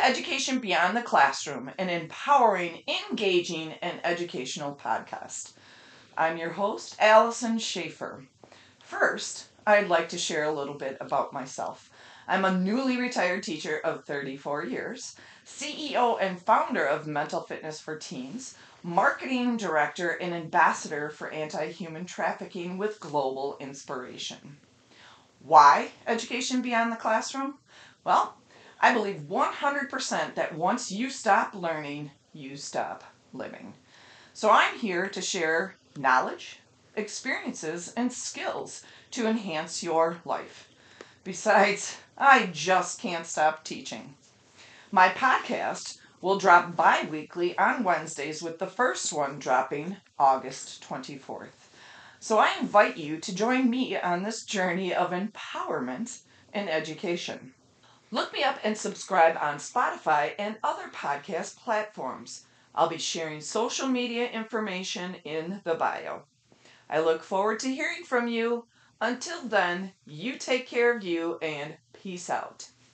Education Beyond the Classroom, an empowering, engaging, and educational podcast. I'm your host, Allison Schaefer. First, I'd like to share a little bit about myself. I'm a newly retired teacher of 34 years, CEO and founder of Mental Fitness for Teens, marketing director and ambassador for anti human trafficking with global inspiration. Why education beyond the classroom? Well, I believe 100% that once you stop learning, you stop living. So I'm here to share knowledge, experiences, and skills to enhance your life. Besides, I just can't stop teaching. My podcast will drop bi weekly on Wednesdays, with the first one dropping August 24th. So I invite you to join me on this journey of empowerment and education. Look me up and subscribe on Spotify and other podcast platforms. I'll be sharing social media information in the bio. I look forward to hearing from you. Until then, you take care of you and peace out.